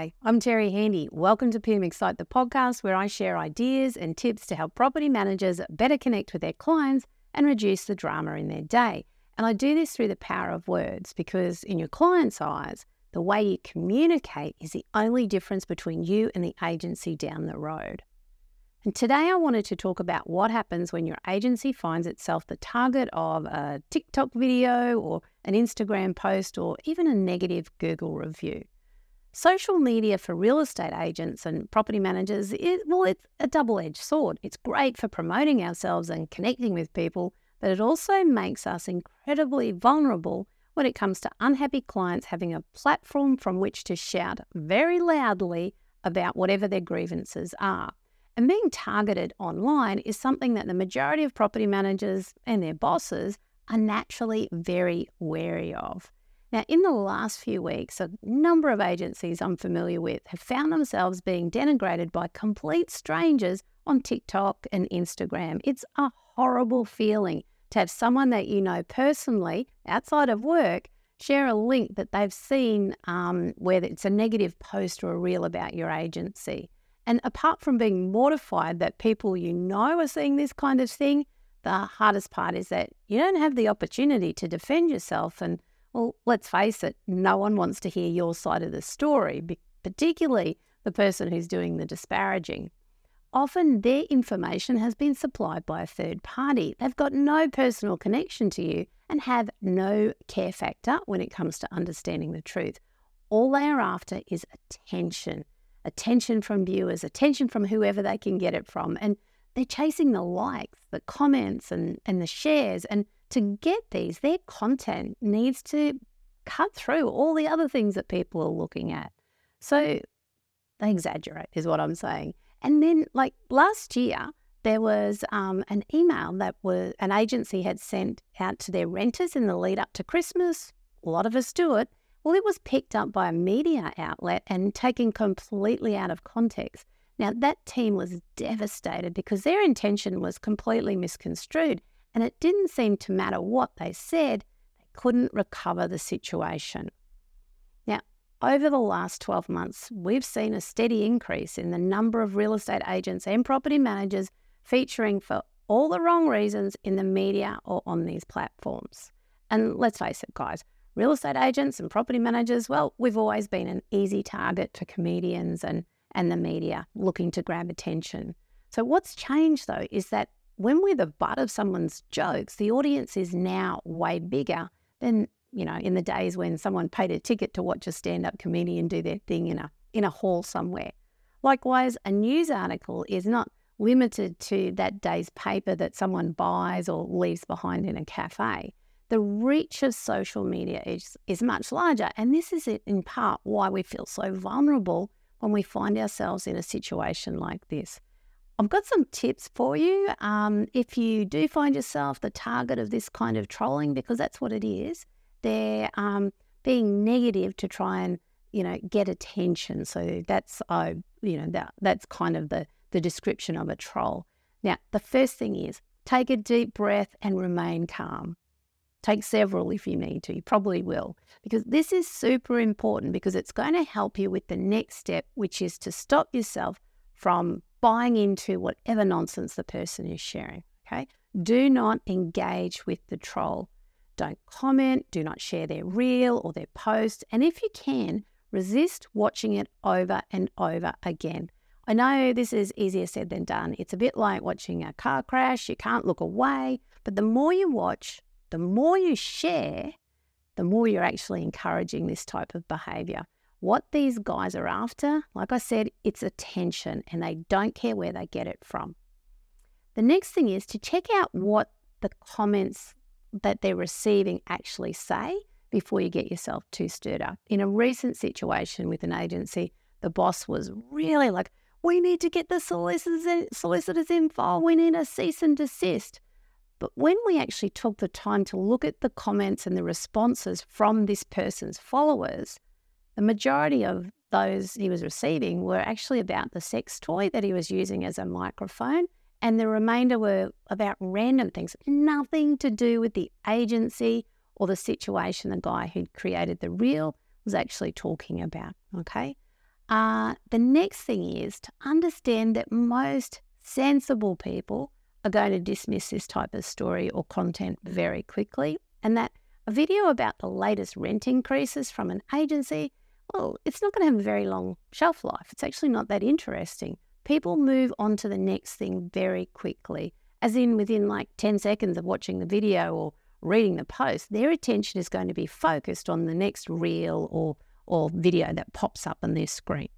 Hi, I'm Terri Handy. Welcome to PM Excite, the podcast where I share ideas and tips to help property managers better connect with their clients and reduce the drama in their day. And I do this through the power of words because, in your client's eyes, the way you communicate is the only difference between you and the agency down the road. And today I wanted to talk about what happens when your agency finds itself the target of a TikTok video or an Instagram post or even a negative Google review. Social media for real estate agents and property managers is, well, it's a double edged sword. It's great for promoting ourselves and connecting with people, but it also makes us incredibly vulnerable when it comes to unhappy clients having a platform from which to shout very loudly about whatever their grievances are. And being targeted online is something that the majority of property managers and their bosses are naturally very wary of. Now, in the last few weeks, a number of agencies I'm familiar with have found themselves being denigrated by complete strangers on TikTok and Instagram. It's a horrible feeling to have someone that you know personally outside of work share a link that they've seen um, where it's a negative post or a reel about your agency. And apart from being mortified that people you know are seeing this kind of thing, the hardest part is that you don't have the opportunity to defend yourself and well, let's face it, no one wants to hear your side of the story, particularly the person who's doing the disparaging. Often their information has been supplied by a third party. They've got no personal connection to you and have no care factor when it comes to understanding the truth. All they are after is attention attention from viewers, attention from whoever they can get it from. And they're chasing the likes, the comments, and, and the shares. And to get these, their content needs to cut through all the other things that people are looking at. So they exaggerate, is what I'm saying. And then, like last year, there was um, an email that was an agency had sent out to their renters in the lead up to Christmas. A lot of us do it. Well, it was picked up by a media outlet and taken completely out of context. Now, that team was devastated because their intention was completely misconstrued. And it didn't seem to matter what they said, they couldn't recover the situation. Now, over the last 12 months, we've seen a steady increase in the number of real estate agents and property managers featuring for all the wrong reasons in the media or on these platforms. And let's face it, guys, real estate agents and property managers, well, we've always been an easy target for comedians and, and the media looking to grab attention. So, what's changed though is that when we're the butt of someone's jokes, the audience is now way bigger than, you know, in the days when someone paid a ticket to watch a stand-up comedian do their thing in a in a hall somewhere. Likewise, a news article is not limited to that day's paper that someone buys or leaves behind in a cafe. The reach of social media is, is much larger. And this is in part why we feel so vulnerable when we find ourselves in a situation like this. I've got some tips for you um, if you do find yourself the target of this kind of trolling, because that's what it is. They're um, being negative to try and you know get attention. So that's uh, you know that that's kind of the the description of a troll. Now, the first thing is take a deep breath and remain calm. Take several if you need to. You probably will, because this is super important because it's going to help you with the next step, which is to stop yourself from buying into whatever nonsense the person is sharing. Okay. Do not engage with the troll. Don't comment. Do not share their reel or their post. And if you can, resist watching it over and over again. I know this is easier said than done. It's a bit like watching a car crash. You can't look away. But the more you watch, the more you share, the more you're actually encouraging this type of behavior. What these guys are after, like I said, it's attention and they don't care where they get it from. The next thing is to check out what the comments that they're receiving actually say before you get yourself too stirred up. In a recent situation with an agency, the boss was really like, we need to get the solicitors, solicitors involved. We need a cease and desist. But when we actually took the time to look at the comments and the responses from this person's followers, the majority of those he was receiving were actually about the sex toy that he was using as a microphone, and the remainder were about random things, nothing to do with the agency or the situation the guy who'd created the reel was actually talking about. Okay. Uh, the next thing is to understand that most sensible people are going to dismiss this type of story or content very quickly, and that a video about the latest rent increases from an agency, well, it's not going to have a very long shelf life. It's actually not that interesting. People move on to the next thing very quickly, as in within like 10 seconds of watching the video or reading the post, their attention is going to be focused on the next reel or or video that pops up on their screen.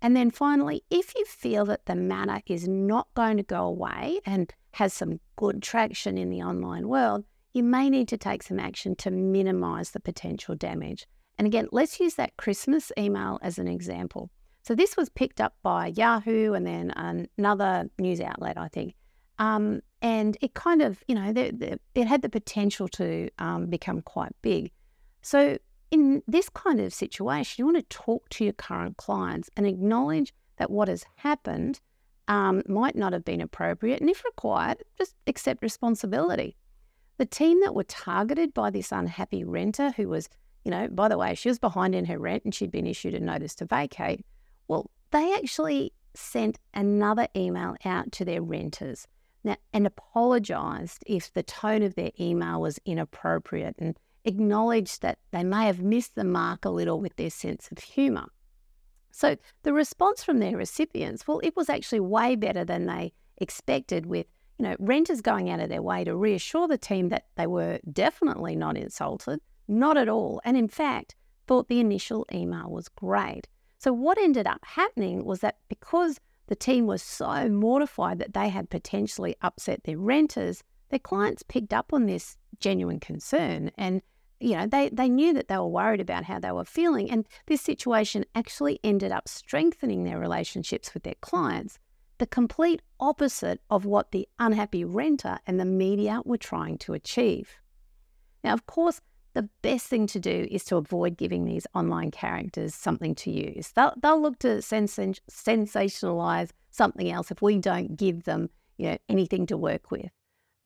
And then finally, if you feel that the matter is not going to go away and has some good traction in the online world, you may need to take some action to minimize the potential damage. And again, let's use that Christmas email as an example. So this was picked up by Yahoo and then another news outlet, I think. Um, and it kind of, you know, it had the potential to um, become quite big. So in this kind of situation, you want to talk to your current clients and acknowledge that what has happened um, might not have been appropriate. And if required, just accept responsibility. The team that were targeted by this unhappy renter, who was, you know, by the way, she was behind in her rent and she'd been issued a notice to vacate, well, they actually sent another email out to their renters now, and apologized if the tone of their email was inappropriate and acknowledged that they may have missed the mark a little with their sense of humour. So the response from their recipients, well, it was actually way better than they expected with, you know, renters going out of their way to reassure the team that they were definitely not insulted, not at all, and in fact thought the initial email was great. So what ended up happening was that because the team was so mortified that they had potentially upset their renters, their clients picked up on this genuine concern. And you know they, they knew that they were worried about how they were feeling. And this situation actually ended up strengthening their relationships with their clients the complete opposite of what the unhappy renter and the media were trying to achieve. Now of course the best thing to do is to avoid giving these online characters something to use they'll, they'll look to sens- sensationalize something else if we don't give them you know anything to work with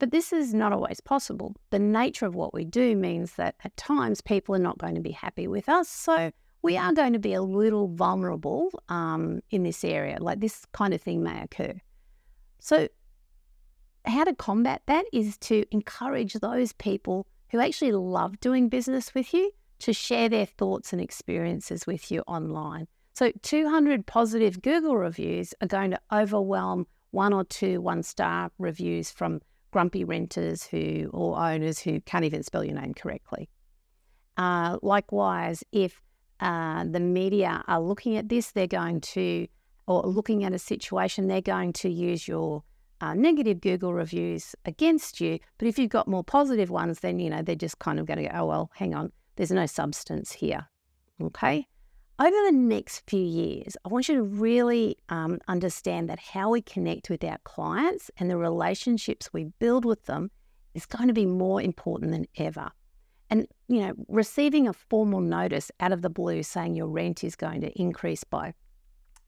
but this is not always possible. The nature of what we do means that at times people are not going to be happy with us. So we are going to be a little vulnerable um, in this area. Like this kind of thing may occur. So, how to combat that is to encourage those people who actually love doing business with you to share their thoughts and experiences with you online. So, 200 positive Google reviews are going to overwhelm one or two one star reviews from grumpy renters who or owners who can't even spell your name correctly. Uh, likewise, if uh, the media are looking at this, they're going to, or looking at a situation, they're going to use your uh, negative Google reviews against you. But if you've got more positive ones, then, you know, they're just kind of going to go, oh, well, hang on, there's no substance here. Okay over the next few years, I want you to really um, understand that how we connect with our clients and the relationships we build with them is going to be more important than ever. And, you know, receiving a formal notice out of the blue saying your rent is going to increase by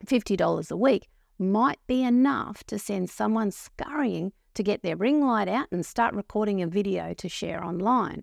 $50 a week might be enough to send someone scurrying to get their ring light out and start recording a video to share online.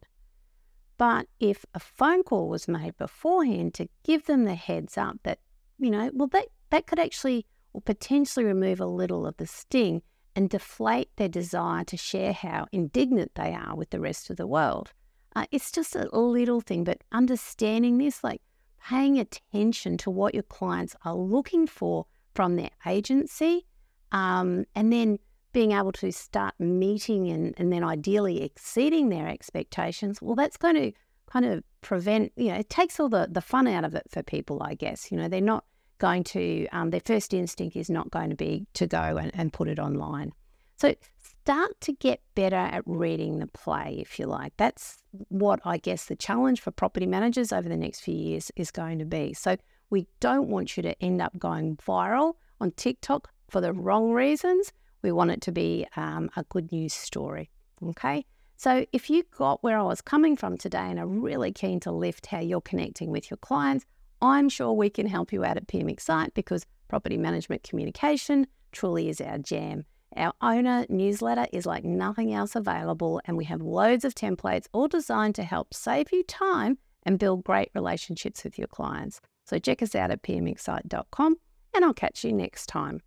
But if a phone call was made beforehand to give them the heads up that, you know, well, that, that could actually or potentially remove a little of the sting and deflate their desire to share how indignant they are with the rest of the world. Uh, it's just a little thing, but understanding this, like paying attention to what your clients are looking for from their agency, um, and then being able to start meeting and, and then ideally exceeding their expectations, well, that's going to kind of prevent, you know, it takes all the, the fun out of it for people, I guess. You know, they're not going to, um, their first instinct is not going to be to go and, and put it online. So start to get better at reading the play, if you like. That's what I guess the challenge for property managers over the next few years is going to be. So we don't want you to end up going viral on TikTok for the wrong reasons. We want it to be um, a good news story. Okay. So if you got where I was coming from today and are really keen to lift how you're connecting with your clients, I'm sure we can help you out at PM Excite because property management communication truly is our jam. Our owner newsletter is like nothing else available, and we have loads of templates all designed to help save you time and build great relationships with your clients. So check us out at pmexcite.com and I'll catch you next time.